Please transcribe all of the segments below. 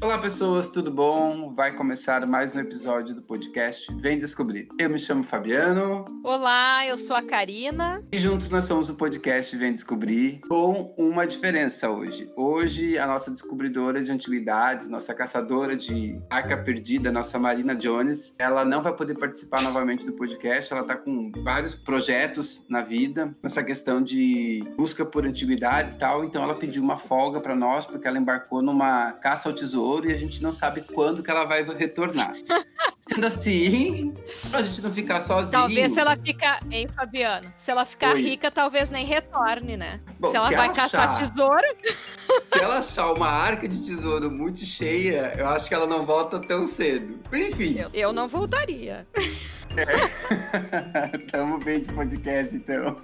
Olá, pessoas, tudo bom? Vai começar mais um episódio do podcast Vem Descobrir. Eu me chamo Fabiano. Olá, eu sou a Karina. E juntos nós somos o podcast Vem Descobrir, com uma diferença hoje. Hoje, a nossa descobridora de antiguidades, nossa caçadora de arca perdida, nossa Marina Jones, ela não vai poder participar novamente do podcast. Ela está com vários projetos na vida, nessa questão de busca por antiguidades e tal. Então, ela pediu uma folga para nós, porque ela embarcou numa caça ao tesouro e a gente não sabe quando que ela vai retornar. Sendo assim, pra gente não ficar sozinho. Talvez se ela ficar, hein, Fabiano? Se ela ficar Oi. rica, talvez nem retorne, né? Bom, se ela se vai ela caçar achar, tesouro. Se ela achar uma arca de tesouro muito cheia, eu acho que ela não volta tão cedo. Enfim. Eu, eu não voltaria. É. Tamo bem de podcast, então.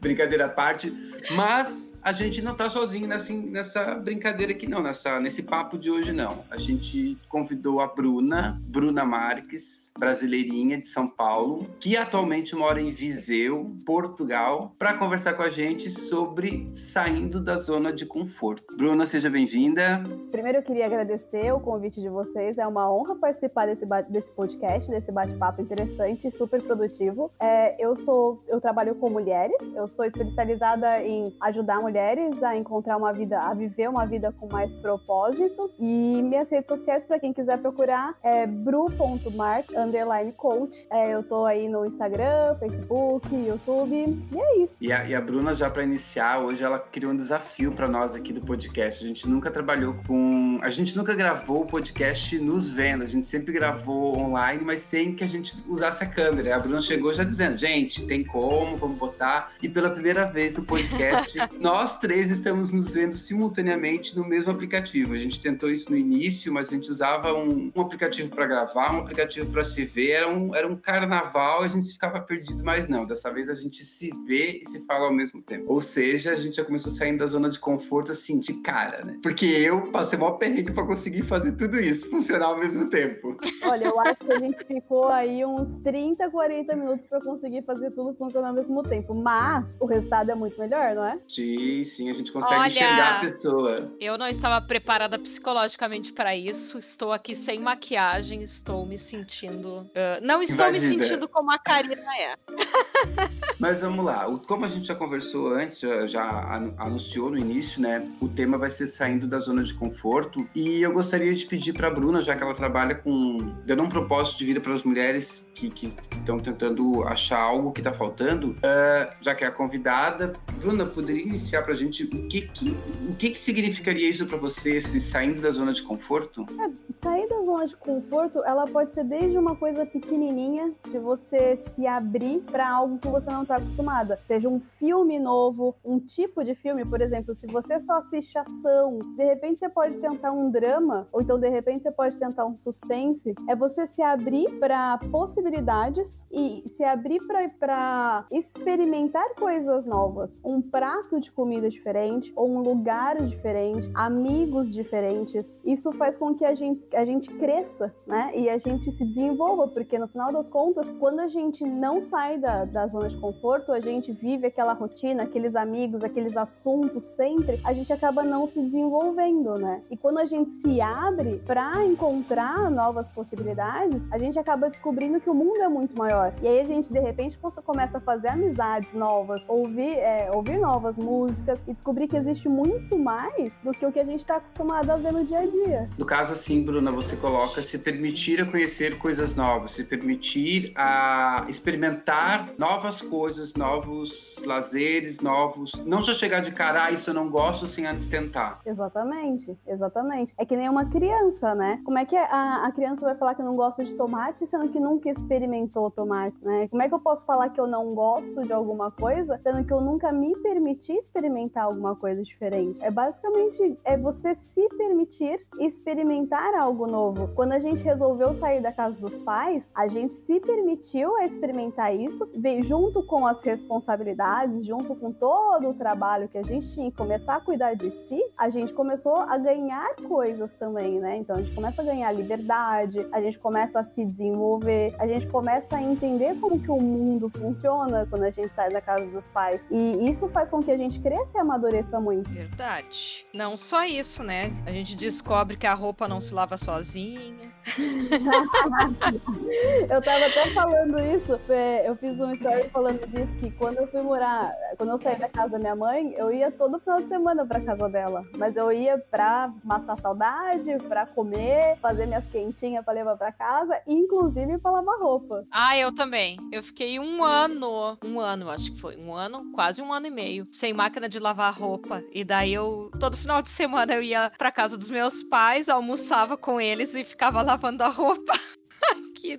Brincadeira à parte. Mas a gente não tá sozinho nessa, nessa brincadeira aqui, não, nessa, nesse papo de hoje, não. A gente convidou a Bruna, Bruna Marques, brasileirinha de São Paulo, que atualmente mora em Viseu, Portugal, para conversar com a gente sobre saindo da zona de conforto. Bruna, seja bem-vinda. Primeiro eu queria agradecer o convite de vocês, é uma honra participar desse, desse podcast, desse bate-papo interessante e super produtivo. É, eu sou, eu trabalho com mulheres, eu sou especializada em ajudar mulheres a encontrar uma vida, a viver uma vida com mais propósito. E minhas redes sociais, para quem quiser procurar, é bru.mark underline coach. É, eu tô aí no Instagram, Facebook, YouTube, e é isso. E a, e a Bruna, já para iniciar, hoje ela criou um desafio para nós aqui do podcast. A gente nunca trabalhou com. A gente nunca gravou o podcast nos vendo, a gente sempre gravou online, mas sem que a gente usasse a câmera. A Bruna chegou já dizendo: gente, tem como, vamos botar. E pela primeira vez no podcast, nós três estamos nos vendo simultaneamente no mesmo aplicativo. A gente tentou isso no início, mas a gente usava um, um aplicativo para gravar, um aplicativo para se ver, era um, era um carnaval, a gente ficava perdido, mas não, dessa vez a gente se vê e se fala ao mesmo tempo. Ou seja, a gente já começou saindo da zona de conforto assim, de cara, né? Porque eu passei maior perrengue pra conseguir fazer tudo isso funcionar ao mesmo tempo. Olha, eu acho que a gente ficou aí uns 30, 40 minutos pra conseguir fazer tudo funcionar ao mesmo tempo, mas o resultado é muito melhor, não é? Sim, sim, a gente consegue Olha, enxergar a pessoa. Eu não estava preparada psicologicamente para isso, estou aqui sem maquiagem, estou me sentindo sentindo. Uh, não estou me sentindo como a Karina é. Mas vamos lá. Como a gente já conversou antes, já, já anunciou no início, né? O tema vai ser saindo da zona de conforto. E eu gostaria de pedir para a Bruna, já que ela trabalha com. dando um propósito de vida para as mulheres que estão tentando achar algo que está faltando, uh, já que é a convidada. Bruna, poderia iniciar para a gente o que, que, o que, que significaria isso para você, se saindo da zona de conforto? É, sair da zona de conforto, ela pode ser desde uma coisa pequenininha, de você se abrir para algo que você não está acostumada. Seja um filme novo, um tipo de filme, por exemplo, se você só assiste ação, de repente você pode tentar um drama, ou então de repente você pode tentar um suspense. É você se abrir para possibilidades e se abrir para experimentar coisas novas. Um prato de comida diferente, ou um lugar diferente, amigos diferentes. Isso faz com que a gente, a gente cresça, né? E a gente se desenvolva porque no final das contas, quando a gente não sai da, da zona de conforto, a gente vive aquela rotina, aqueles amigos, aqueles assuntos sempre, a gente acaba não se desenvolvendo, né? E quando a gente se abre para encontrar novas possibilidades, a gente acaba descobrindo que o mundo é muito maior. E aí a gente, de repente, começa a fazer amizades novas, ouvir, é, ouvir novas músicas e descobrir que existe muito mais do que o que a gente está acostumado a ver no dia a dia. No caso, assim, Bruna, você coloca se permitir a conhecer coisas coisas novas, se permitir a experimentar novas coisas, novos lazeres, novos. Não já chegar de cara, ah, isso eu não gosto sem antes tentar. Exatamente, exatamente. É que nem uma criança, né? Como é que a, a criança vai falar que não gosta de tomate, sendo que nunca experimentou tomate, né? Como é que eu posso falar que eu não gosto de alguma coisa, sendo que eu nunca me permiti experimentar alguma coisa diferente? É basicamente é você se permitir experimentar algo novo. Quando a gente resolveu sair da casa dos pais, a gente se permitiu a experimentar isso, junto com as responsabilidades, junto com todo o trabalho que a gente tinha começar a cuidar de si, a gente começou a ganhar coisas também, né? Então a gente começa a ganhar liberdade, a gente começa a se desenvolver, a gente começa a entender como que o mundo funciona quando a gente sai da casa dos pais. E isso faz com que a gente cresça e amadureça muito. Verdade. Não só isso, né? A gente descobre que a roupa não se lava sozinha. eu tava até falando isso, eu fiz uma história falando disso, que quando eu fui morar, quando eu saí da casa da minha mãe, eu ia todo final de semana pra casa dela. Mas eu ia pra matar saudade, pra comer, fazer minhas quentinhas pra levar pra casa, inclusive pra lavar roupa. Ah, eu também. Eu fiquei um ano, um ano, acho que foi, um ano, quase um ano e meio, sem máquina de lavar roupa. E daí eu, todo final de semana, eu ia pra casa dos meus pais, almoçava com eles e ficava lavando a roupa. que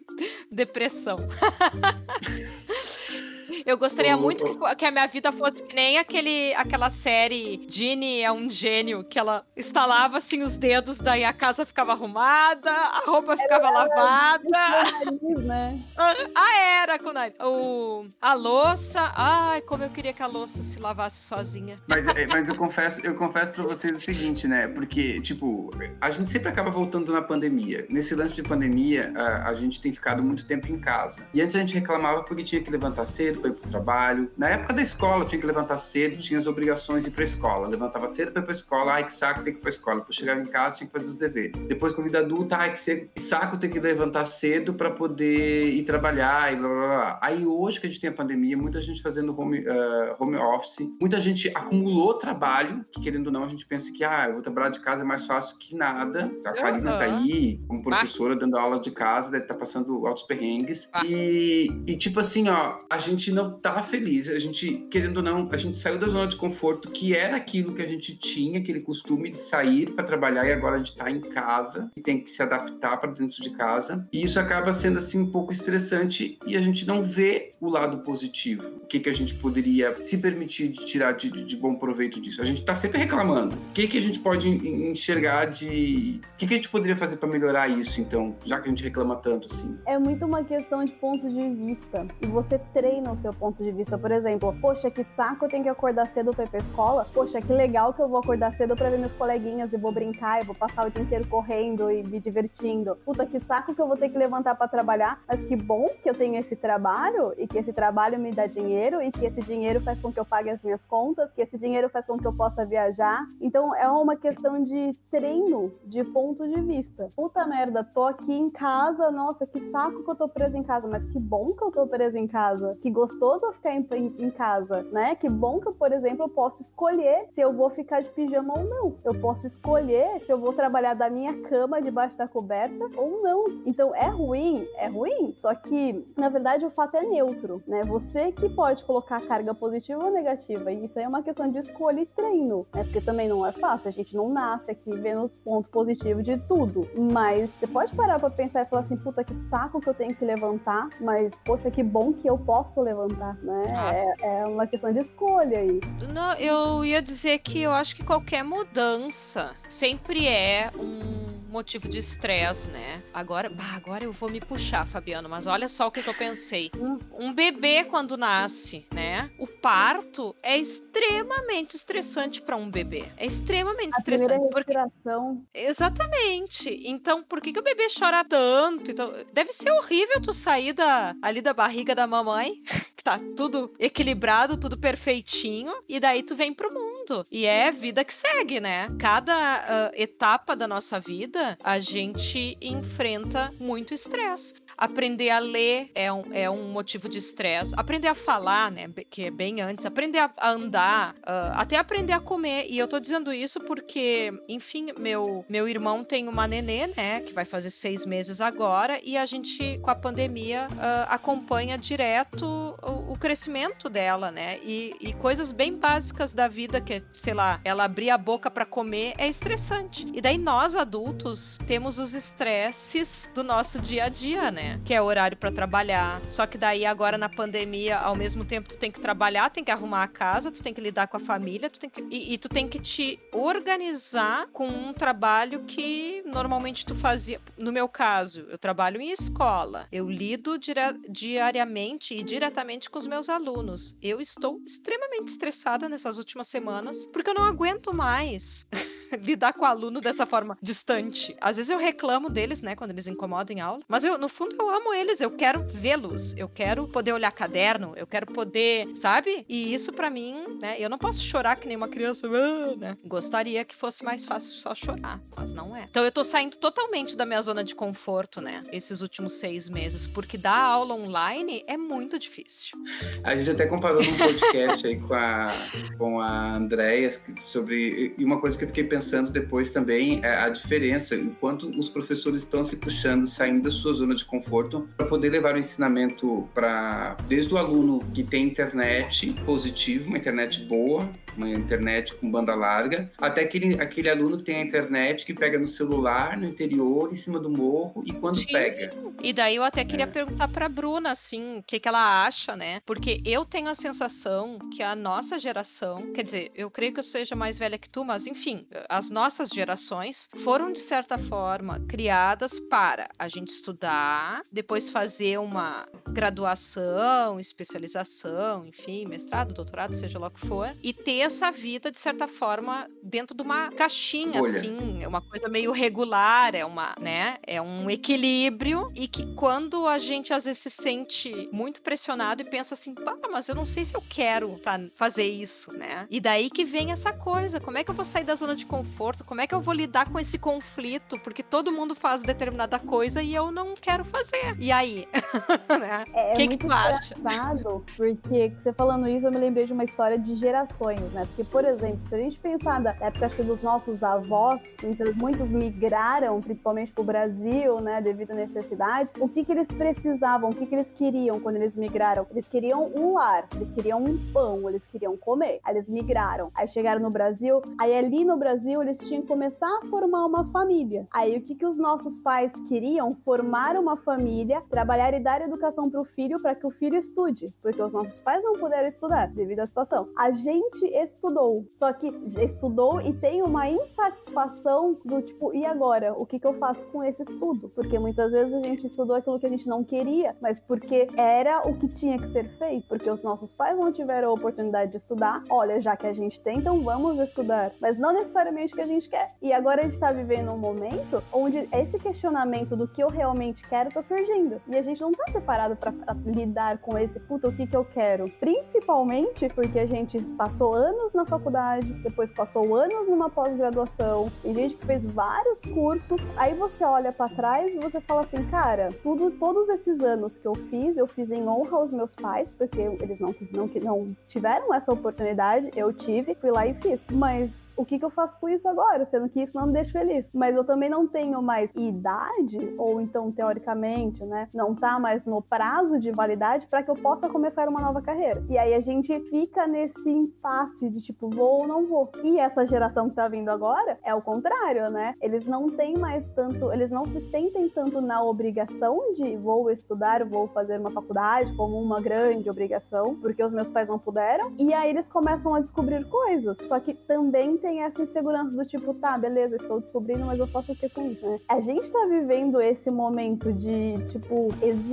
depressão. Eu gostaria muito que, que, a minha vida fosse que nem aquele, aquela série Ginny é um gênio, que ela instalava assim os dedos, daí a casa ficava arrumada, a roupa ficava era, lavada. Nariz, né? Ah, era com nariz. O, a louça, ai, como eu queria que a louça se lavasse sozinha. Mas, é, mas eu confesso, eu confesso pra vocês o seguinte, né? Porque, tipo, a gente sempre acaba voltando na pandemia. Nesse lance de pandemia, a, a gente tem ficado muito tempo em casa. E antes a gente reclamava porque tinha que levantar cedo pra ir pro trabalho. Na época da escola, tinha que levantar cedo, tinha as obrigações de ir pra escola. Levantava cedo pra ir pra escola, ai que saco, tem que ir pra escola. Depois chegava em casa, tinha que fazer os deveres. Depois, com a vida adulta, ai que saco, tem que levantar cedo pra poder ir trabalhar e blá blá blá. Aí hoje que a gente tem a pandemia, muita gente fazendo home, uh, home office, muita gente acumulou trabalho, que querendo ou não, a gente pensa que, ah, eu vou trabalhar de casa é mais fácil que nada. A Karina uhum. tá aí, como professora, dando aula de casa, deve estar tá passando altos perrengues. Ah. E, e, tipo assim, ó, a gente não tá feliz. A gente, querendo ou não, a gente saiu da zona de conforto, que era aquilo que a gente tinha, aquele costume de sair para trabalhar, e agora a gente tá em casa e tem que se adaptar para dentro de casa. E isso acaba sendo assim um pouco estressante e a gente não vê o lado positivo. O que, que a gente poderia se permitir de tirar de, de bom proveito disso? A gente tá sempre reclamando. O que, que a gente pode enxergar de. O que, que a gente poderia fazer para melhorar isso, então, já que a gente reclama tanto assim? É muito uma questão de pontos de vista. E você treina o seu ponto de vista. Por exemplo, poxa, que saco eu tenho que acordar cedo pra ir pra escola. Poxa, que legal que eu vou acordar cedo pra ver meus coleguinhas e vou brincar, e vou passar o dia inteiro correndo e me divertindo. Puta, que saco que eu vou ter que levantar para trabalhar. Mas que bom que eu tenho esse trabalho e que esse trabalho me dá dinheiro e que esse dinheiro faz com que eu pague as minhas contas, que esse dinheiro faz com que eu possa viajar. Então é uma questão de treino, de ponto de vista. Puta merda, tô aqui em casa, nossa, que saco que eu tô presa em casa, mas que bom que eu tô presa em casa. Que gostoso eu ficar em, em, casa, né? Que bom que eu, por exemplo, eu posso escolher se eu vou ficar de pijama ou não. Eu posso escolher se eu vou trabalhar da minha cama debaixo da coberta ou não. Então é ruim, é ruim. Só que, na verdade, o fato é neutro, né? Você que pode colocar carga positiva ou negativa. E isso aí é uma questão de escolha e treino, né? Porque também não é fácil. A gente não nasce aqui vendo ponto positivo de tudo. Mas você pode parar pra pensar e falar assim, puta, que saco que eu tenho que levantar, mas, poxa, que bom que eu posso levantar, né? É, é, uma questão de escolha aí. Não, eu ia dizer que eu acho que qualquer mudança sempre é um motivo de estresse, né? Agora, bah, agora eu vou me puxar, Fabiano, mas olha só o que, que eu pensei. Um, um, bebê quando nasce, né? O parto é extremamente estressante para um bebê. É extremamente A estressante. Porque... Exatamente. Então, por que, que o bebê chora tanto? Então, deve ser horrível tu sair da, ali da barriga da mamãe, tá tudo equilibrado, tudo perfeitinho, e daí tu vem pro mundo. E é vida que segue, né? Cada uh, etapa da nossa vida a gente enfrenta muito estresse. Aprender a ler é um, é um motivo de estresse. Aprender a falar, né? Que é bem antes. Aprender a, andar. Uh, até aprender a comer. E eu tô dizendo isso porque, enfim, meu, meu irmão tem uma nenê, né? Que vai fazer seis meses agora. E a gente, com a pandemia, uh, acompanha direto o, o, crescimento dela, né? E, e coisas bem básicas da vida, que, sei lá, ela abrir a boca para comer é estressante. E daí nós, adultos, temos os estresses do nosso dia a dia, né? Que é horário para trabalhar. Só que daí agora na pandemia, ao mesmo tempo tu tem que trabalhar, tem que arrumar a casa, tu tem que lidar com a família, tu tem que e, e tu tem que te organizar com um trabalho que normalmente tu fazia. No meu caso, eu trabalho em escola. Eu lido diariamente e diretamente com os meus alunos. Eu estou extremamente estressada nessas últimas semanas porque eu não aguento mais. lidar com o aluno dessa forma distante. Às vezes eu reclamo deles, né, quando eles incomodam em aula, mas eu, no fundo, eu amo eles, eu quero vê-los, eu quero poder olhar caderno, eu quero poder, sabe? E isso para mim, né, eu não posso chorar que nem uma criança, ah", né? Gostaria que fosse mais fácil só chorar, mas não é. Então eu tô saindo totalmente da minha zona de conforto, né, esses últimos seis meses, porque dar aula online é muito difícil. A gente até comparou num podcast aí com a, com a Andrea sobre. E uma coisa que eu fiquei pensando depois também é a diferença, enquanto os professores estão se puxando, saindo da sua zona de conforto, para poder levar o ensinamento para. Desde o aluno que tem internet positivo, uma internet boa, uma internet com banda larga, até aquele, aquele aluno que tem a internet que pega no celular, no interior, em cima do morro, e quando Sim. pega. E daí eu até queria é. perguntar para Bruna, assim, o que, que ela acha, né? Porque eu tenho a sensação que a nossa geração, quer dizer, eu creio que eu seja mais velha que tu, mas enfim, as nossas gerações foram, de certa forma, criadas para a gente estudar, depois fazer uma graduação, especialização, enfim, mestrado, doutorado, seja lá o que for, e ter essa vida, de certa forma, dentro de uma caixinha, Olha. assim, uma coisa meio regular, é uma, né, é um equilíbrio, e que quando a gente às vezes se sente muito pressionado e pensa assim, pá, mas eu não sei se eu quero tá, fazer isso, né? E daí que vem essa coisa, como é que eu vou sair da zona de conforto? Como é que eu vou lidar com esse conflito? Porque todo mundo faz determinada coisa e eu não quero fazer. E aí? né? É, é que, que tu acha? Porque você falando isso, eu me lembrei de uma história de gerações, né? Porque, por exemplo, se a gente pensar da época acho que dos nossos avós, então muitos migraram, principalmente para o Brasil, né, devido à necessidade, o que que eles precisavam, o que que eles queriam quando eles migraram? Eles queriam um lar, eles queriam um pão, eles queriam comer. Aí eles migraram, aí chegaram no Brasil, aí ali no Brasil eles tinham que começar a formar uma família. Aí o que que os nossos pais queriam? Formar uma família, trabalhar e dar educação para o filho para que o filho estude, porque os nossos pais não puderam estudar devido à situação. A gente estudou, só que estudou e tem uma insatisfação do tipo, e agora? O que que eu faço com esse estudo? Porque muitas vezes a gente estudou aquilo que a gente não queria, mas porque era o que tinha que ser feito, porque os nossos pais não tiveram a oportunidade de estudar. Olha, já que a gente tem, então vamos estudar, mas não necessariamente o que a gente quer. E agora a gente está vivendo um momento onde esse questionamento do que eu realmente quero está surgindo. E a gente não está preparado para lidar com esse puta, o que que eu quero. Principalmente porque a gente passou anos na faculdade, depois passou anos numa pós-graduação, tem gente que fez vários cursos, aí você olha para trás e você fala assim, cara, tudo, todos esses anos que eu fiz, eu fiz em honra aos meus pais, porque eles não, não, não tiveram essa oportunidade, eu tive, fui lá e fiz. Mas o que, que eu faço com isso agora? Sendo que isso não me deixa feliz. Mas eu também não tenho mais idade, ou então, teoricamente, né, não tá mais no prazo de validade para que eu possa começar uma nova carreira. E aí a gente fica nesse impasse de tipo, vou ou não vou. E essa geração que tá vindo agora é o contrário, né? Eles não têm mais tanto, eles não se sentem tanto na obrigação de vou estudar, vou fazer uma faculdade como uma grande obrigação, porque os meus pais não puderam. E aí eles começam a descobrir coisas. Só que também tem essa insegurança do tipo, tá, beleza, estou descobrindo, mas eu faço o que com isso, né? A gente tá vivendo esse momento de, tipo,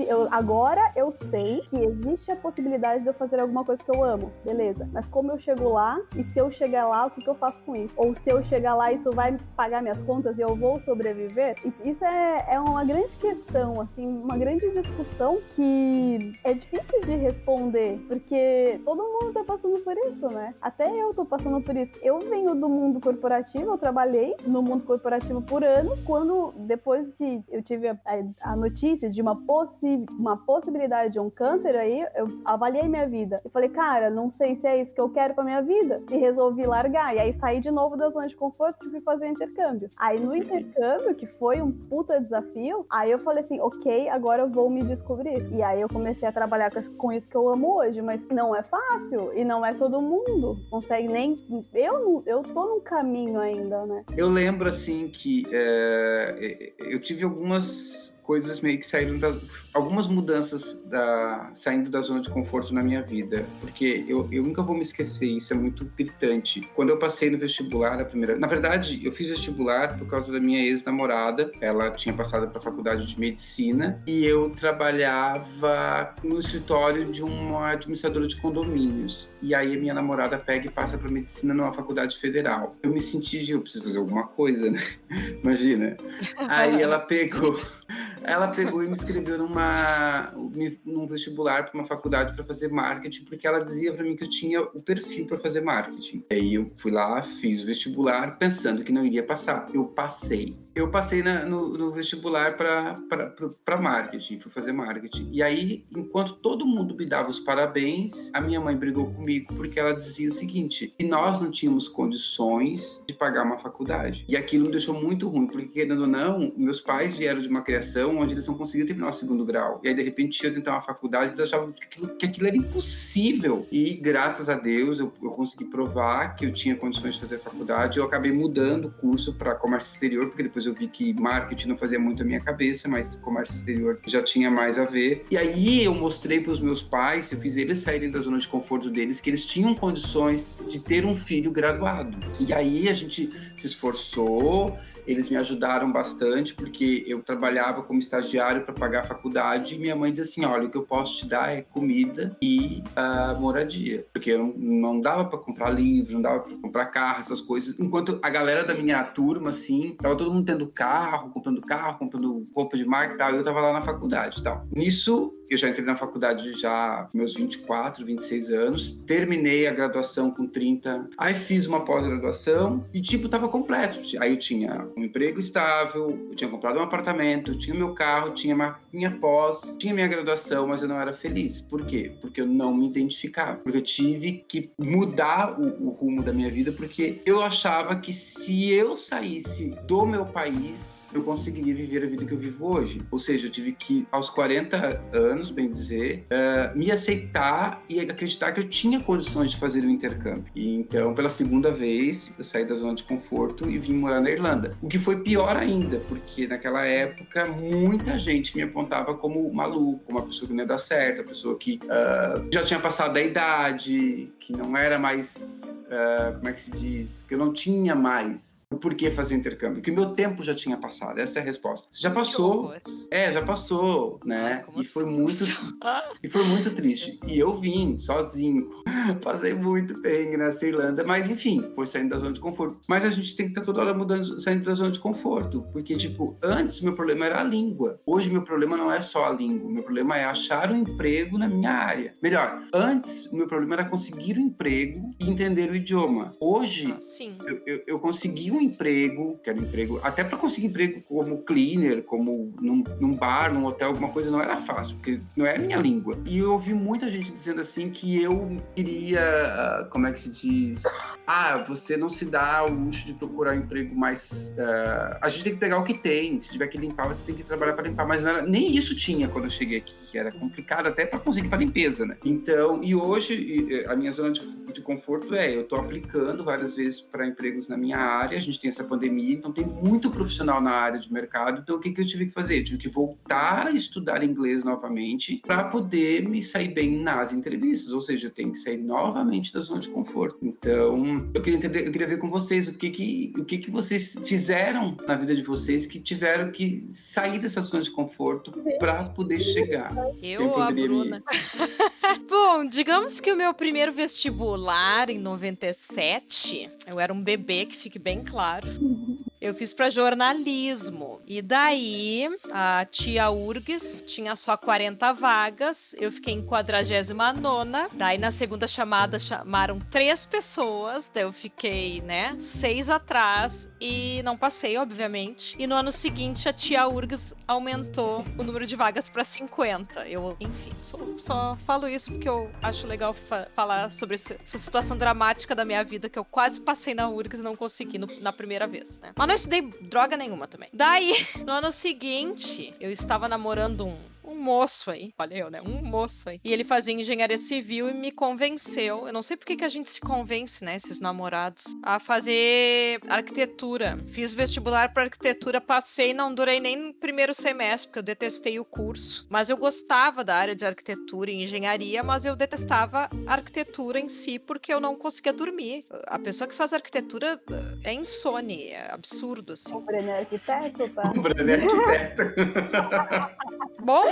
eu, agora eu sei que existe a possibilidade de eu fazer alguma coisa que eu amo, beleza. Mas como eu chego lá, e se eu chegar lá, o que, que eu faço com isso? Ou se eu chegar lá, isso vai pagar minhas contas e eu vou sobreviver? Isso é, é uma grande questão, assim, uma grande discussão que é difícil de responder, porque todo mundo tá passando por isso, né? Até eu tô passando por isso. Eu venho do mundo corporativo, eu trabalhei no mundo corporativo por anos, quando depois que eu tive a, a notícia de uma, possi uma possibilidade de um câncer aí, eu avaliei minha vida. E falei, cara, não sei se é isso que eu quero pra minha vida, e resolvi largar, e aí saí de novo da zona de conforto e fui fazer o intercâmbio. Aí no intercâmbio, que foi um puta desafio, aí eu falei assim, ok, agora eu vou me descobrir. E aí eu comecei a trabalhar com isso que eu amo hoje, mas não é fácil, e não é todo mundo. Consegue nem... Eu, eu tô num caminho ainda, né? Eu lembro, assim, que é, eu tive algumas coisas meio que saíram da, algumas mudanças da, saindo da zona de conforto na minha vida, porque eu, eu nunca vou me esquecer, isso é muito gritante. Quando eu passei no vestibular, a primeira, na verdade, eu fiz vestibular por causa da minha ex-namorada, ela tinha passado para a faculdade de medicina e eu trabalhava no escritório de uma administradora de condomínios. E aí a minha namorada pega e passa para medicina numa faculdade federal. Eu me senti eu preciso fazer alguma coisa, né? Imagina. Aí ela pegou ela pegou e me inscreveu numa, num vestibular para uma faculdade para fazer marketing, porque ela dizia para mim que eu tinha o perfil para fazer marketing. Aí eu fui lá, fiz o vestibular, pensando que não iria passar. Eu passei. Eu passei na, no, no, vestibular para marketing, fui fazer marketing. E aí, enquanto todo mundo me dava os parabéns, a minha mãe brigou comigo porque ela dizia o seguinte: que nós não tínhamos condições de pagar uma faculdade. E aquilo me deixou muito ruim, porque, querendo ou não, meus pais vieram de uma criação onde eles não conseguiam terminar o segundo grau. E aí, de repente, eu tentar uma faculdade, eles achavam que aquilo, que aquilo era impossível. E graças a Deus, eu, eu, consegui provar que eu tinha condições de fazer faculdade. Eu acabei mudando o curso para comércio exterior, porque depois eu vi que marketing não fazia muito a minha cabeça, mas comércio exterior já tinha mais a ver. E aí eu mostrei para os meus pais, eu fiz eles saírem da zona de conforto deles, que eles tinham condições de ter um filho graduado. E aí a gente se esforçou, eles me ajudaram bastante porque eu trabalhava como estagiário para pagar a faculdade e minha mãe dizia assim, olha, o que eu posso te dar é comida e uh, moradia, porque não, não dava para comprar livro, não dava para comprar carro, essas coisas. Enquanto a galera da minha turma, assim, tava todo mundo tendo carro, comprando carro, comprando roupa de marca e tal, e eu tava lá na faculdade e tal. Nisso, eu já entrei na faculdade já meus 24, 26 anos, terminei a graduação com 30, aí fiz uma pós-graduação e, tipo, tava completo. Aí eu tinha um emprego estável, eu tinha comprado um apartamento, tinha meu carro, tinha minha pós, tinha minha graduação, mas eu não era feliz. Por quê? Porque eu não me identificava. Porque eu tive que mudar o, o rumo da minha vida, porque eu achava que se eu saísse do meu país, eu conseguiria viver a vida que eu vivo hoje. Ou seja, eu tive que, aos 40 anos, bem dizer, uh, me aceitar e acreditar que eu tinha condições de fazer o um intercâmbio. E então, pela segunda vez, eu saí da zona de conforto e vim morar na Irlanda. O que foi pior ainda, porque naquela época muita gente me apontava como maluco, uma pessoa que não ia dar certo, a pessoa que uh, já tinha passado da idade, que não era mais, uh, como é que se diz, que eu não tinha mais por que fazer intercâmbio? Que o meu tempo já tinha passado. Essa é a resposta. Já passou. É, já passou, né? e foi muito e foi muito triste. E eu vim sozinho. Passei muito bem nessa Irlanda, mas enfim, foi saindo da zona de conforto. Mas a gente tem que estar toda hora mudando, saindo da zona de conforto, porque tipo, antes meu problema era a língua. Hoje meu problema não é só a língua, meu problema é achar um emprego na minha área. Melhor, antes o meu problema era conseguir um emprego e entender o idioma. Hoje, ah, eu, eu, eu consegui um emprego, quero emprego, até para conseguir emprego como cleaner, como num, num, bar, num hotel, alguma coisa, não era fácil, porque não é a minha língua. E eu ouvi muita gente dizendo assim que eu queria, ah, como é que se diz? Ah, você não se dá o luxo de procurar um emprego mais. Uh, a gente tem que pegar o que tem. Se tiver que limpar, você tem que trabalhar para limpar. Mas era, nem isso tinha quando eu cheguei aqui, que era complicado até para conseguir para limpeza, né? Então, e hoje a minha zona de, de conforto é, eu estou aplicando várias vezes para empregos na minha área. A gente tem essa pandemia, então tem muito profissional na área de mercado. Então, o que, que eu tive que fazer? Eu tive que voltar a estudar inglês novamente para poder me sair bem nas entrevistas. Ou seja, eu tenho que sair novamente da zona de conforto. Então, eu queria entender, eu queria ver com vocês o que que, o que que vocês fizeram na vida de vocês que tiveram que sair dessa zona de conforto para poder chegar. Eu, a Bruna. Bom, digamos que o meu primeiro vestibular em 97, eu era um bebê, que fique bem claro. Eu fiz para jornalismo. E daí, a tia URGS tinha só 40 vagas. Eu fiquei em 49. Daí, na segunda chamada, chamaram três pessoas. Daí, eu fiquei, né, seis atrás e não passei, obviamente. E no ano seguinte, a tia URGS aumentou o número de vagas para 50. Eu, enfim, só, só, falo isso porque eu acho legal fa falar sobre essa, situação dramática da minha vida que eu quase passei na URGS e não consegui no, na primeira vez, né? Mas não estudei droga nenhuma também. Daí, no ano seguinte, eu estava namorando um um moço aí, olha eu, né? Um moço aí. E ele fazia engenharia civil e me convenceu. Eu não sei por que, que a gente se convence, né? Esses namorados, a fazer arquitetura. Fiz vestibular para arquitetura, passei, não durei nem no primeiro semestre, porque eu detestei o curso. Mas eu gostava da área de arquitetura e engenharia, mas eu detestava a arquitetura em si, porque eu não conseguia dormir. A pessoa que faz arquitetura eh, é insone, é absurdo, assim. O Brenner é arquiteto, tá? O Brenner é arquiteto. Bom,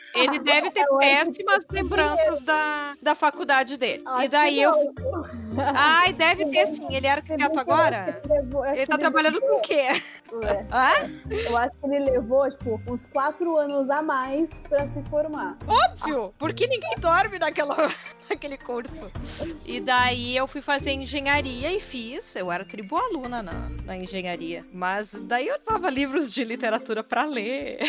ele deve ter péssimas lembranças da, da faculdade dele. Acho e daí eu. Ai, deve ter sim. Ele é arquiteto agora? Ele tá trabalhando com o quê? Eu acho que ele levou, tipo, uns quatro anos a mais pra se formar. Óbvio! Porque ninguém dorme naquela, naquele curso. E daí eu fui fazer engenharia e fiz. Eu era tribualuna na, na engenharia. Mas daí eu levava livros de literatura pra ler,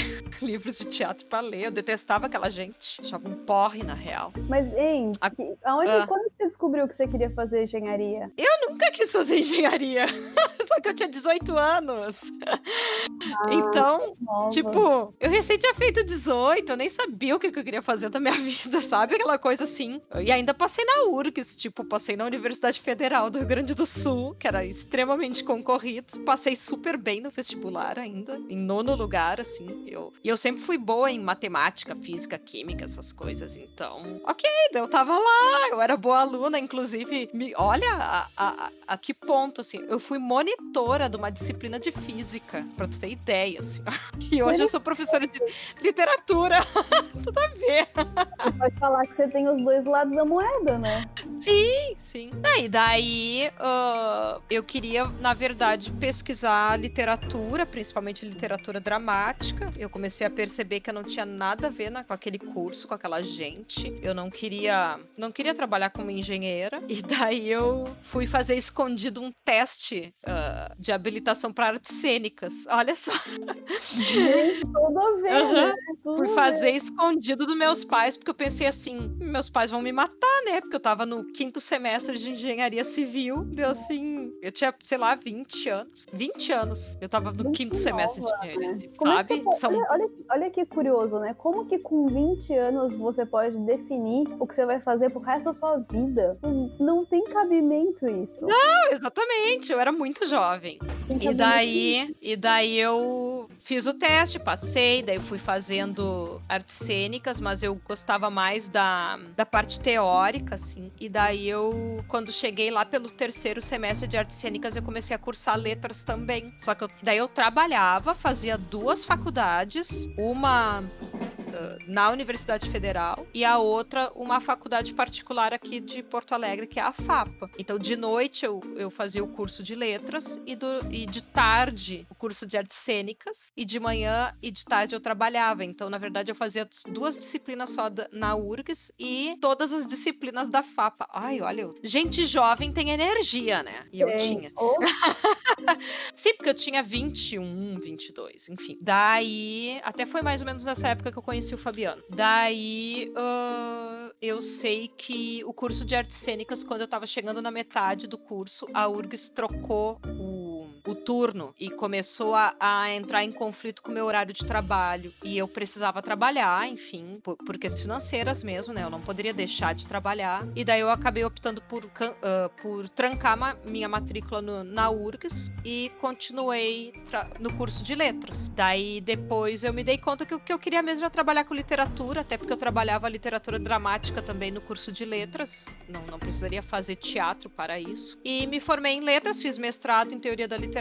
livros de teatro pra ler. Eu detestava aquela gente. Achava um porre, na real. Mas, hein, A- aonde, Ah. quando você descobriu que você queria fazer engenharia? Eu nunca quis fazer engenharia. Só que eu tinha 18 anos. então, Nova. Tipo, eu recém tinha feito 18, eu nem sabia o que que eu queria fazer da minha vida, sabe? Aquela coisa assim. E ainda passei na URGS, tipo, passei na Universidade Federal do Rio Grande do Sul, que era extremamente concorrido. Passei super bem no vestibular ainda, em nono lugar, assim. Eu, e eu sempre fui boa em matemática, física, química, essas coisas. Então, ok, eu tava lá, eu era boa aluna, inclusive. Me, olha a, a, a- que ponto, assim. Eu fui monitora de uma disciplina de física, pra tu ter ideia, assim. E hoje eu sou professora de literatura. Tudo a ver. Pode falar que você tem os dois lados da moeda, né? Sim, sim. Ah, E daí ah, eu queria, na verdade, pesquisar literatura, principalmente literatura dramática. Eu comecei a perceber que eu não tinha nada a ver na- com aquele curso, com aquela gente. Eu não queria, não queria trabalhar como engenheira. E daí eu fui fazer escondido um teste ah, de habilitação para artes cênicas. Olha só. Gente, tudo a ver, Aham. né? Tudo Fui fazer escondido dos meus pais, porque eu pensei assim, meus pais vão me matar, né? Porque eu tava no quinto semestre de engenharia civil. Deu assim, eu tinha, sei lá, 20 anos. 20 anos. Eu tava no quinto semestre de nova, engenharia né? civil, é sabe? pode- São olha, olha, olha que curioso, né? Como que com 20 anos você pode definir o que você vai fazer pro resto da sua vida? Não- tem cabimento isso. Não, exatamente, eu era muito jovem. E daí, e daí eu fiz o teste, passei, daí fui fazendo artes cênicas, mas eu gostava mais da, da parte teórica, assim. E daí eu, quando cheguei lá pelo terceiro semestre de artes cênicas, eu comecei a cursar letras também. Só que eu- daí eu trabalhava, fazia duas faculdades, uma na Universidade Federal e a outra uma faculdade particular aqui de Porto Alegre, que é a FAPA. Então, de noite eu, eu fazia o curso de letras e, do- e de tarde o curso de artes cênicas e de manhã e de tarde eu trabalhava. Então, na verdade, eu fazia duas disciplinas só da- na URGS e todas as disciplinas da FAPA. Ai, olha, eu- gente jovem tem energia, né? E eu Tem. tinha. Ou Sim, porque eu tinha 21, 22, enfim. Daí, até foi mais ou menos nessa época que eu conheci o Fabiano. Daí, ah, eu sei que o curso de artes cênicas, quando eu tava chegando na metade do curso, a URGS trocou o, o turno e começou a, a entrar em conflito com o meu horário de trabalho. E eu precisava trabalhar, enfim, por, por questões financeiras mesmo, né? Eu não poderia deixar de trabalhar. E daí eu acabei optando por, ah, por trancar ma- minha matrícula no- na URGS e continuei no curso de letras. Daí depois eu me dei conta que o que eu queria mesmo era trabalhar com literatura, até porque eu trabalhava literatura dramática também no curso de letras. Não, não precisaria fazer teatro para isso. E me formei em letras, fiz mestrado em teoria da literatura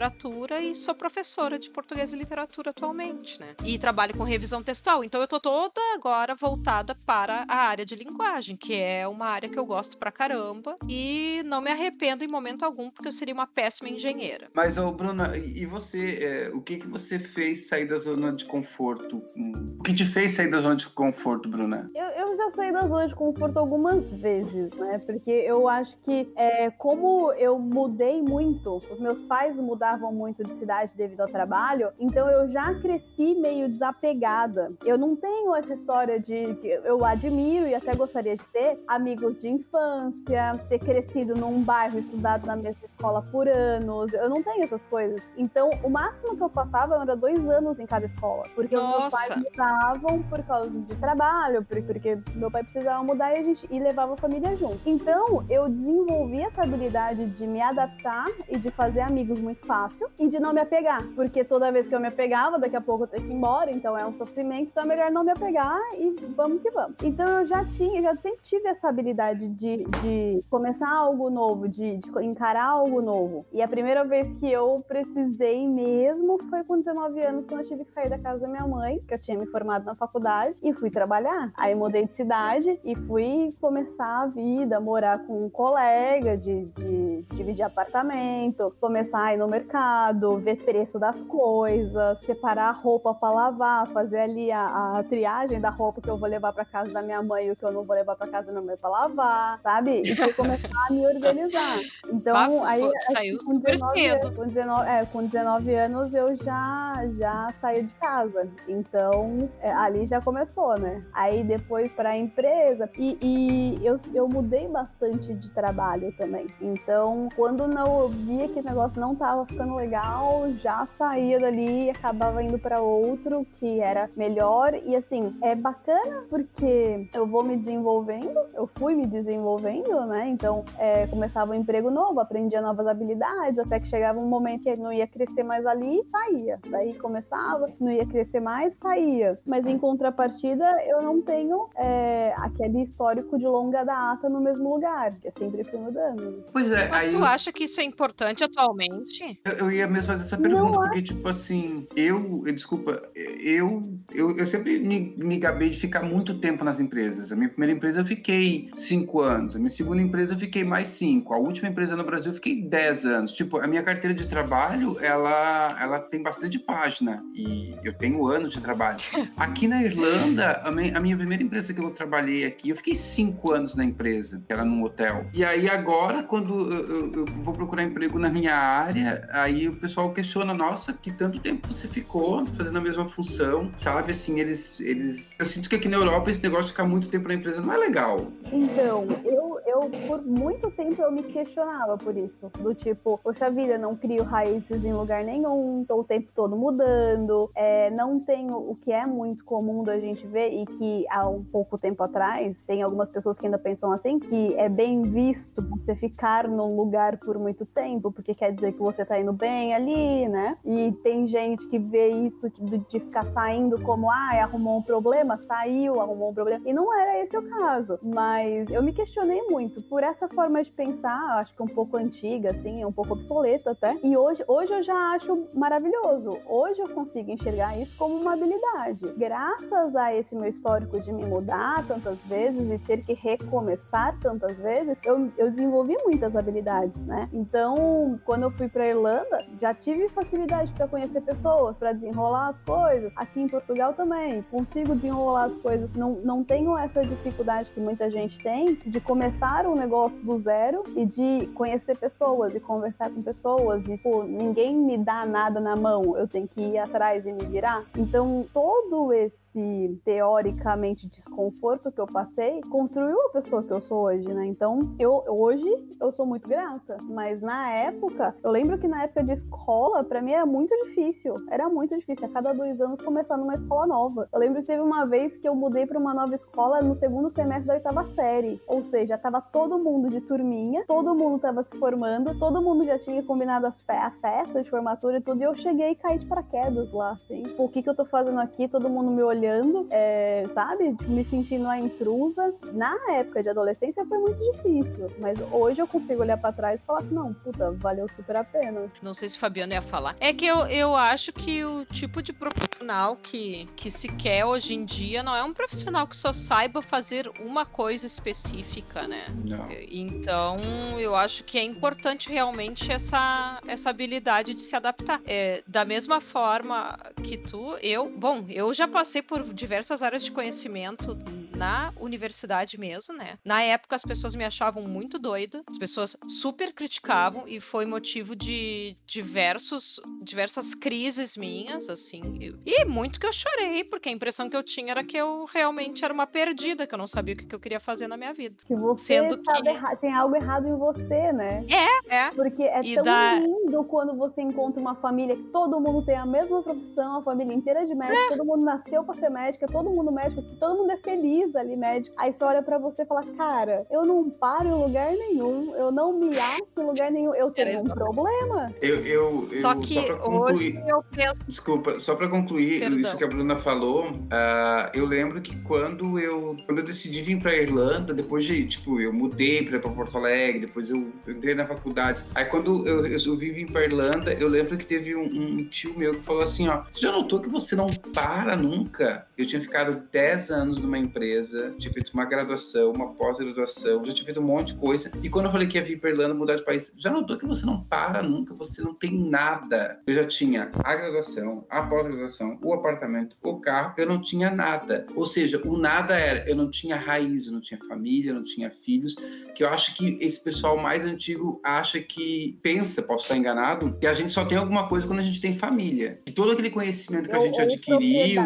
e sou professora de português e literatura atualmente, né? E trabalho com revisão textual. Então eu tô toda agora voltada para a área de linguagem, que é uma área que eu gosto pra caramba e não me arrependo em momento algum porque eu seria uma péssima engenheira. Mas, ô, Bruna, e você, é, o que que você fez sair da zona de conforto? Hum, O que te fez sair da zona de conforto, Bruna? Eu, eu já saí da zona de conforto algumas vezes, né? Porque eu acho que, é, como eu mudei muito, os meus pais mudavam mudavam muito de cidade devido ao trabalho, então eu já cresci meio desapegada. Eu não tenho essa história de que eu admiro e até gostaria de ter amigos de infância, ter crescido num bairro, estudado na mesma escola por anos. Eu não tenho essas coisas. Então, o máximo que eu passava era dois anos em cada escola, porque Nossa. os meus pais mudavam por causa de trabalho, porque meu pai precisava mudar e a gente e levava a família junto. Então, eu desenvolvi essa habilidade de me adaptar e de fazer amigos muito fácil e de não me apegar, porque toda vez que eu me apegava, daqui a pouco eu tenho que ir embora, então é um sofrimento, então é melhor não me apegar e vamos que vamos. Então eu já tinha, já sempre tive essa habilidade de, de começar algo novo, de, de encarar algo novo. E a primeira vez que eu precisei mesmo foi com 19 anos, quando eu tive que sair da casa da minha mãe, que eu tinha me formado na faculdade, e fui trabalhar. Aí mudei de cidade e fui começar a vida, morar com um colega, de, de dividir apartamento, começar a ir mercado, ver preço das coisas, separar a roupa para lavar, fazer ali a, a, triagem da roupa que eu vou levar para casa da minha mãe e o que eu não vou levar para casa da minha mãe para lavar, sabe? E fui começar a me organizar. Então, aí saiu com 19, cedo. Com 19, é, com 19 anos eu já já saí de casa. Então, é, ali já começou, né? Aí depois para a empresa e, e eu, eu mudei bastante de trabalho também. Então, quando não via que o negócio não tava ficando legal, já saía dali e acabava indo para outro que era melhor. E assim, é bacana porque eu vou me desenvolvendo, eu fui me desenvolvendo, né? Então, é, começava um emprego novo, aprendia novas habilidades, até que chegava um momento que não ia crescer mais ali, saía. Daí começava, não ia crescer mais, saía. Mas em contrapartida, eu não tenho é, aquele histórico de longa data no mesmo lugar, que eu sempre fui mudando. Pois é. Mas aí... tu acha que isso é importante atualmente? Eu, ia mesmo fazer essa pergunta, não porque, tipo assim, eu, desculpa, eu, eu, eu sempre me, me gabei de ficar muito tempo nas empresas. A minha primeira empresa eu fiquei cinco anos, a minha segunda empresa eu fiquei mais cinco, a última empresa no Brasil eu fiquei dez anos. Tipo, a minha carteira de trabalho, ela, ela tem bastante página e eu tenho anos de trabalho. Aqui na Irlanda, a minha, a minha primeira empresa que eu trabalhei aqui, eu fiquei cinco anos na empresa, que era num hotel. E aí agora, quando eu, eu, eu vou procurar emprego na minha área, aí o pessoal questiona, nossa, que tanto tempo você ficou fazendo a mesma função, sabe? Assim, eles, eles... Eu sinto que aqui na Europa esse negócio de ficar muito tempo na empresa não é legal. Então, eu, eu por muito tempo eu me questionava por isso. Do tipo, poxa vida, não crio raízes em lugar nenhum, tô o tempo todo mudando, é, não tenho o que é muito comum da gente ver e que há um pouco tempo atrás, tem algumas pessoas que ainda pensam assim, que é bem visto você ficar num lugar por muito tempo, porque quer dizer que você tá indo bem ali, né? E tem gente que vê isso de, de ficar saindo como, ah, arrumou um problema, saiu, arrumou um problema. E não era esse o caso. Mas eu me questionei muito por essa forma de pensar, acho que um pouco antiga, assim, um pouco obsoleta até. E hoje, hoje eu já acho maravilhoso. Hoje eu consigo enxergar isso como uma habilidade. Graças a esse meu histórico de me mudar tantas vezes e ter que recomeçar tantas vezes, eu, eu desenvolvi muitas habilidades, né? Então, quando eu fui para Irlanda, já tive facilidade para conhecer pessoas, para desenrolar as coisas. Aqui em Portugal também, consigo desenrolar as coisas. Não, não tenho essa dificuldade que muita gente tem de começar um negócio do zero e de conhecer pessoas e conversar com pessoas e pô, ninguém me dá nada na mão, eu tenho que ir atrás e me virar. Então, todo esse teoricamente desconforto que eu passei construiu a pessoa que eu sou hoje, né? Então, eu hoje eu sou muito grata, mas na época, eu lembro que na época de escola, para mim era muito difícil. Era muito difícil. A cada dois anos começar numa escola nova. Eu lembro que teve uma vez que eu mudei para uma nova escola no segundo semestre da oitava série. Ou seja, tava todo mundo de turminha, todo mundo tava se formando, todo mundo já tinha combinado as fe a festa de formatura e tudo. E eu cheguei e caí de paraquedas lá, assim. O que que eu tô fazendo aqui? Todo mundo me olhando, é, sabe? Me sentindo a intrusa. Na época de adolescência foi muito difícil, mas hoje eu consigo olhar para trás e falar assim: não, puta, valeu super a pena. Não sei se o Fabiano ia falar. É que eu, eu acho que o tipo de profissional que, que se quer hoje em dia não é um profissional que só saiba fazer uma coisa específica, né? Não. Então, eu acho que é importante realmente essa, essa habilidade de se adaptar. É, da mesma forma que tu, eu, bom, eu já passei por diversas áreas de conhecimento na universidade mesmo, né? Na época as pessoas me achavam muito doida, as pessoas super criticavam e foi motivo de diversos, diversas crises minhas, assim. E muito que eu chorei, porque a impressão que eu tinha era que eu realmente era uma perdida, que eu não sabia o que eu queria fazer na minha vida. Que você Sendo que... tem algo errado em você, né? É, é. Porque é e tão da... lindo quando você encontra uma família que todo mundo tem a mesma profissão, a família inteira de médico, é. todo mundo nasceu pra ser médica, todo mundo médico, todo mundo é feliz ali, médico. Aí você olha pra você e fala, cara, eu não paro em lugar nenhum, eu não me acho em lugar nenhum, eu tenho um problema. Eu, eu, eu só que só hoje eu penso... Desculpa, só pra concluir Perdão. isso que a Bruna falou, uh, eu lembro que quando eu, quando eu decidi vir pra Irlanda, depois de, tipo, eu mudei pra, pra Porto Alegre, depois eu entrei na faculdade. Aí quando eu resolvi vir pra Irlanda, eu lembro que teve um, um tio meu que falou assim, ó, você já notou que você não para nunca? Eu tinha ficado 10 anos numa empresa, tinha feito uma graduação, uma pós-graduação, já tinha feito um monte de coisa. E quando eu falei que ia vir pra Irlanda, mudar de país, já notou que você não para nunca, você não tem nada. Eu já tinha a graduação, a pós-graduação, o apartamento, o carro, eu não tinha nada. Ou seja, o nada era, eu não tinha raiz, eu não tinha família, eu não tinha filhos, que eu acho que esse pessoal mais antigo acha que, pensa, posso estar enganado, que a gente só tem alguma coisa quando a gente tem família. E todo aquele conhecimento que a gente adquiriu...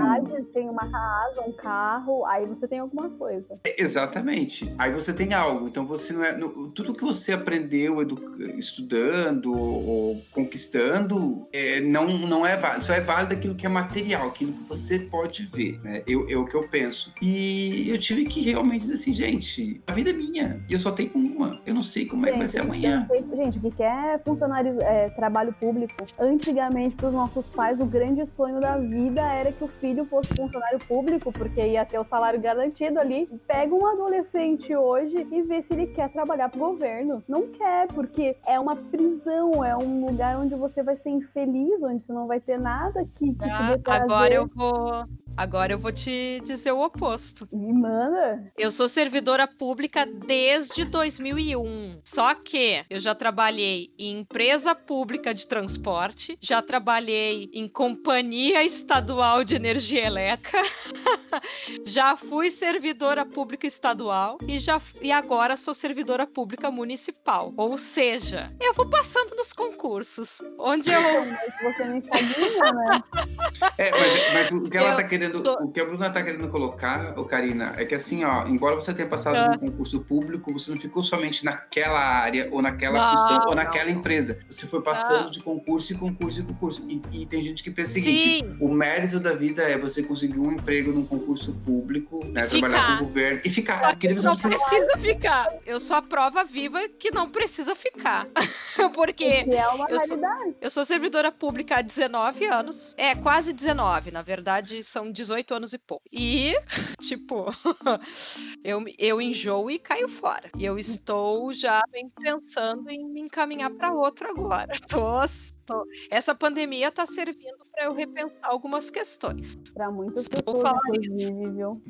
Tem uma casa, um carro, aí você tem alguma coisa. É, exatamente. Aí você tem algo. Então você não é... No, tudo que você aprendeu estudando ou conquistando é, não, não é válido. Só é válido aquilo que é material, aquilo que você pode ver, né? Eu, é o que eu penso. E eu tive que realmente dizer assim, gente, a vida é minha. E eu só tenho uma. Eu não sei como gente, é que vai ser amanhã. Gente, o que é funcionário, é, trabalho público? Antigamente, para os nossos pais, o grande sonho da vida era que o filho fosse funcionário público, porque ia ter o salário garantido ali. Pega um adolescente hoje e vê se ele quer trabalhar pro governo. Não quer, porque é uma prisão, é um lugar onde você vai ser infeliz, onde você não vai ter nada que, que ah, te dê Agora eu vou Agora eu vou te dizer o oposto. Me manda. Eu sou servidora pública desde 2001. Só que eu já trabalhei em empresa pública de transporte, já trabalhei em companhia estadual de energia elétrica, já fui servidora pública estadual e já e agora sou servidora pública municipal. Ou seja, eu vou passando nos concursos, onde eu você não está né? É, mas, mas o que ela está querendo querendo, tô... o que a Bruna tá querendo colocar, o Karina, é que assim, ó, embora você tenha passado ah. no concurso público, você não ficou somente naquela área, ou naquela não, função, ou naquela não. empresa. Você foi passando ah. de concurso em concurso em concurso. E, e, tem gente que pensa o seguinte: Sim. o mérito da vida é você conseguir um emprego num concurso público, né? Trabalhar com o governo e ficar. Só que não precisa... precisa ficar. Eu sou a prova viva que não precisa ficar. Porque é uma eu sou, eu sou servidora pública há 19 anos. É, quase 19. Na verdade, são 18 anos e pouco. E, tipo, eu, eu enjoo e caio fora. E eu estou já pensando em me encaminhar para outro agora. Tô, tô... Essa pandemia está servindo para eu repensar algumas questões. Para muitas pessoas, inclusive, viu?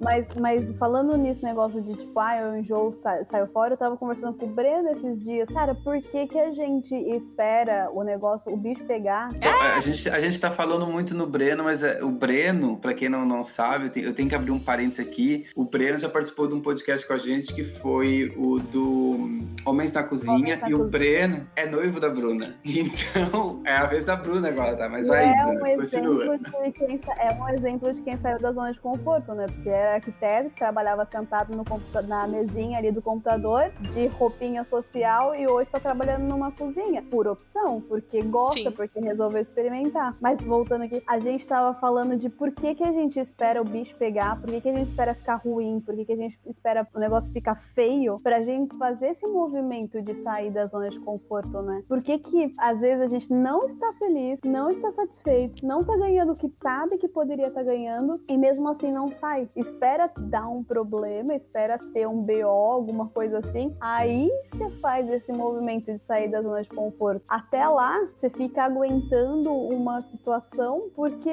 mas, mas falando nisso negócio de tipo, ah, eu enjoo, saiu fora, eu tava conversando com o Breno esses dias. Cara, por que que a gente espera o negócio, o bicho pegar? Então, a, gente, a gente tá falando muito no Breno, mas é, o Breno, para quem não, não sabe, eu tenho, eu tenho que abrir um parênteses aqui. O Breno já participou de um podcast com a gente que foi o do Homens na Cozinha. Homens e cozinha. o Breno é noivo da Bruna. Então, é a vez da Bruna agora, tá? Mas vai, é um continua. De quem, é um exemplo de quem saiu da zona de conforto, né? Porque era arquiteto, trabalhava sentado no na mesinha ali do computador, de roupinha social, e hoje está trabalhando numa cozinha. Por opção, porque gosta, Sim. porque resolveu experimentar. Mas voltando aqui, a gente estava falando de por que, que a gente espera o bicho pegar, por que, que a gente espera ficar ruim, por que, que a gente espera o negócio ficar feio, pra gente fazer esse movimento de sair da zona de conforto, né? Por que que às vezes a gente não está feliz, não está satisfeito, não tá ganhando o que sabe que poderia estar tá ganhando e mesmo assim não sai? Espera dar um problema, espera ter um BO, alguma coisa assim, aí você faz esse movimento de sair da zona de conforto. Até lá, você fica aguentando uma situação porque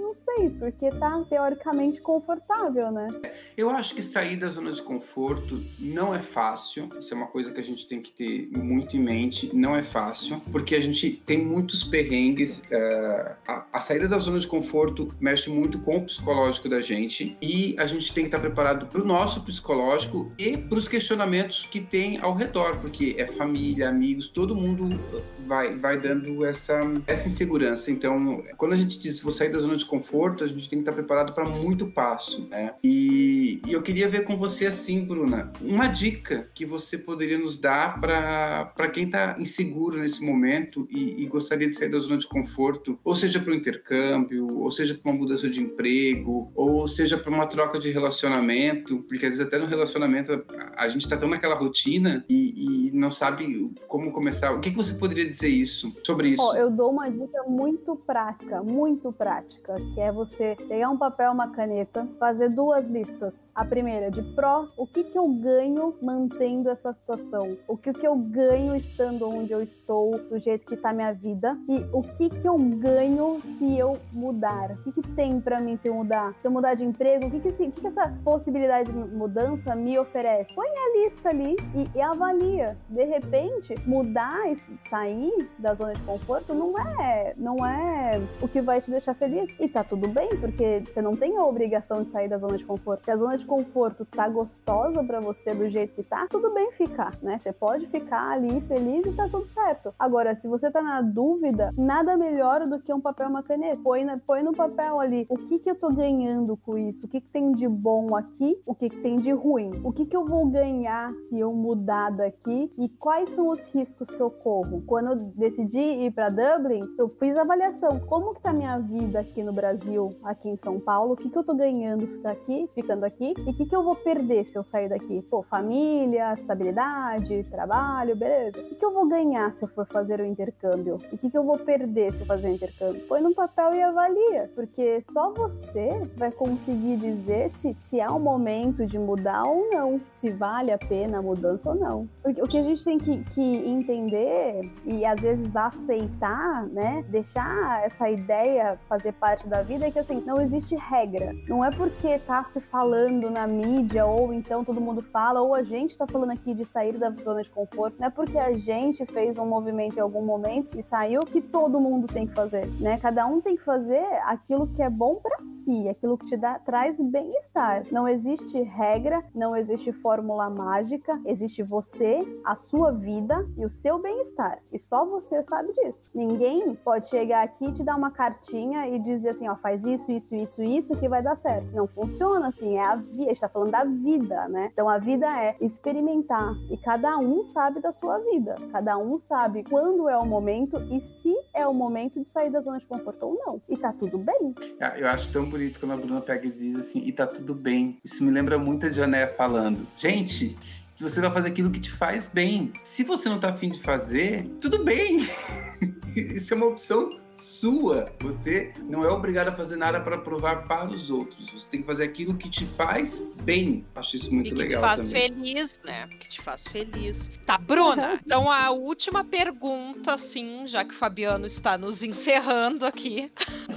não sei, porque tá teoricamente confortável, né? Eu acho que sair da zona de conforto não é fácil. Isso é uma coisa que a gente tem que ter muito em mente. Não é fácil, porque a gente tem muitos perrengues. Uh, a, a, saída da zona de conforto mexe muito com o psicológico da gente e a gente tem que estar preparado para o nosso psicológico e para os questionamentos que tem ao redor, porque é família, amigos, todo mundo vai, vai dando essa, essa insegurança. Então, quando a gente diz vou sair da zona de conforto, a gente tem que estar preparado para muito passo, né? E, e, eu queria ver com você assim, Bruna, uma dica que você poderia nos dar para quem está inseguro nesse momento e, e, gostaria de sair da zona de conforto, ou seja para o intercâmbio, ou seja para uma mudança de emprego, ou seja para uma troca de relacionamento, porque às vezes até no relacionamento a, a gente está tão naquela rotina e, e, não sabe como começar. O que, que você poderia dizer isso sobre isso? Oh, eu dou uma dica muito prática, muito prática, que é você pegar um papel, uma caneta, fazer duas listas. A primeira de prós, o que que eu ganho mantendo essa situação? O que que eu ganho estando onde eu estou, do jeito que tá minha vida? E o que que eu ganho se eu mudar? O que que tem para mim se eu mudar? Se eu mudar de emprego, o que que, o que, que essa possibilidade de mudança me oferece? Põe a lista ali e, e avalia. De repente, mudar, sair da zona de conforto não é, não é o que vai te deixar feliz. E tá tudo bem, porque você não tem a obrigação de sair da zona de conforto. Se a zona de conforto tá gostosa para você do jeito que tá, tudo bem ficar, né? Você pode ficar ali feliz e tá tudo certo. Agora, se você tá na dúvida, nada melhor do que um papel uma caneta. Põe, na, põe no papel ali o que que eu tô ganhando com isso, o que que tem de bom aqui, o que que tem de ruim, o que que eu vou ganhar se eu mudar daqui e quais são os riscos que eu corro. Quando eu decidi ir para Dublin, eu fiz a avaliação, como que tá minha vida aqui no Brasil, aqui em São Paulo, o que que eu tô ganhando daqui, ficando aqui, e o que que eu vou perder se eu sair daqui? Pô, família, estabilidade, trabalho, beleza. O que que eu vou ganhar se eu for fazer o intercâmbio? E o que que eu vou perder se eu fazer o intercâmbio? Põe no papel e avalia, porque só você vai conseguir dizer se, se é o momento de mudar ou não, se vale a pena a mudança ou não. Porque o que a gente tem que, que entender e às vezes aceitar, né, deixar essa ideia fazer parte da vida é que assim, não existe regra. Não é porque tá se falando na mídia ou então todo mundo fala ou a gente tá falando aqui de sair da zona de conforto, não é porque a gente fez um movimento em algum momento e saiu que todo mundo tem que fazer, né? Cada um tem que fazer aquilo que é bom para si, aquilo que te dá traz bem-estar. Não existe regra, não existe fórmula mágica, existe você, a sua vida e o seu bem-estar. E só você sabe disso. Ninguém pode chegar aqui e te dar uma cartinha e dizer assim, ó, faz isso, isso, isso, isso que vai dar certo. Não funciona assim, é a vida, a gente tá falando da vida, né? Então a vida é experimentar e cada um sabe da sua vida. Cada um sabe quando é o momento e se é o momento de sair da zona de conforto ou não. E tá tudo bem. Ah, eu acho tão bonito quando a Bruna pega e diz assim, e tá tudo bem. Isso me lembra muito a Jané falando. Gente, você vai fazer aquilo que te faz bem. Se você não tá afim de fazer, tudo bem. Isso é uma opção sua. Você não é obrigado a fazer nada para provar para os outros. Você tem que fazer aquilo que te faz bem. Acho isso muito e que legal. Que te faz também. feliz, né? Que te faz feliz. Tá, Bruna. Então a última pergunta, assim, já que o Fabiano está nos encerrando aqui.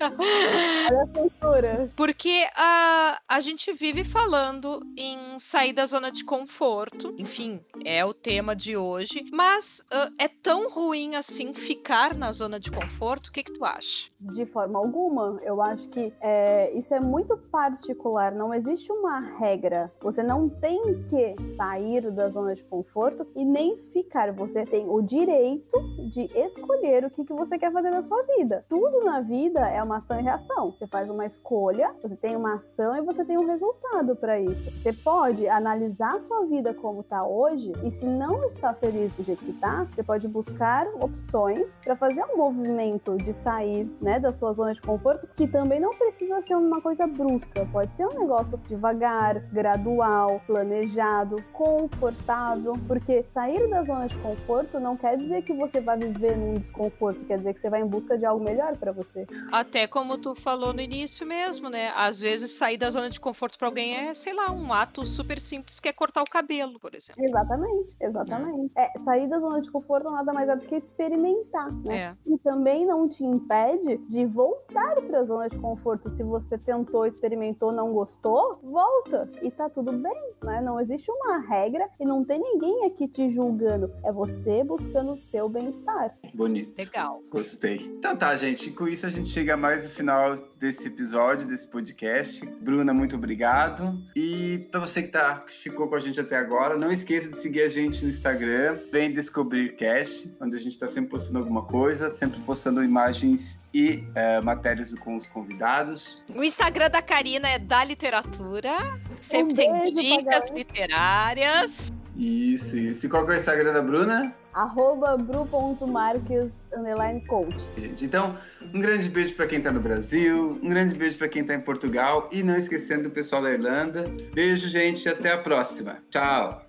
Olha a censura. Porque a, a gente vive falando em sair da zona de conforto. Enfim, é o tema de hoje. Mas uh, é tão ruim assim ficar na zona de conforto? O que, que tu acha? De forma alguma. Eu acho que é, isso é muito particular. Não existe uma regra. Você não tem que sair da zona de conforto e nem ficar. Você tem o direito de escolher o que, que você quer fazer na sua vida. Tudo na vida é uma ação e reação. Você faz uma escolha, você tem uma ação e você tem um resultado para isso. Você pode analisar sua vida como está hoje e se não está feliz do jeito que está, você pode buscar opções para fazer um movimento de sair, né, da sua zona de conforto, que também não precisa ser uma coisa brusca, pode ser um negócio devagar, gradual, planejado, confortável, porque sair da zona de conforto não quer dizer que você vai viver num desconforto, quer dizer que você vai em busca de algo melhor para você. Até como tu falou no início mesmo, né? Às vezes sair da zona de conforto para alguém é, sei lá, um ato super simples que é cortar o cabelo, por exemplo. Exatamente, exatamente. É, sair da zona de conforto nada mais é do que experimentar, né? É. E também não te impede de voltar para a zona de conforto. Se você tentou, experimentou, não gostou, volta e tá tudo bem, né? Não existe uma regra e não tem ninguém aqui te julgando. É você buscando o seu bem-estar. Bonito. Legal. Gostei. Então tá, gente. Com isso a gente chega mais no final desse episódio, desse podcast. Bruna, muito obrigado. E pra você que, tá, que ficou com a gente até agora, não esqueça de seguir a gente no Instagram, Vem Descobrir Cast, onde a gente tá sempre postando alguma coisa, sempre postando imagens e eh, matérias com os convidados. O Instagram da Karina é da literatura. Sempre Um tem dicas literárias. Isso, isso. E qual que é o Instagram da Bruna? Arroba bru.marques, underline coach. Então, um grande beijo para quem tá no Brasil, um grande beijo para quem tá em Portugal e não esquecendo do pessoal da Irlanda. Beijo, gente, até a próxima. Tchau.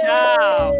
Tchau!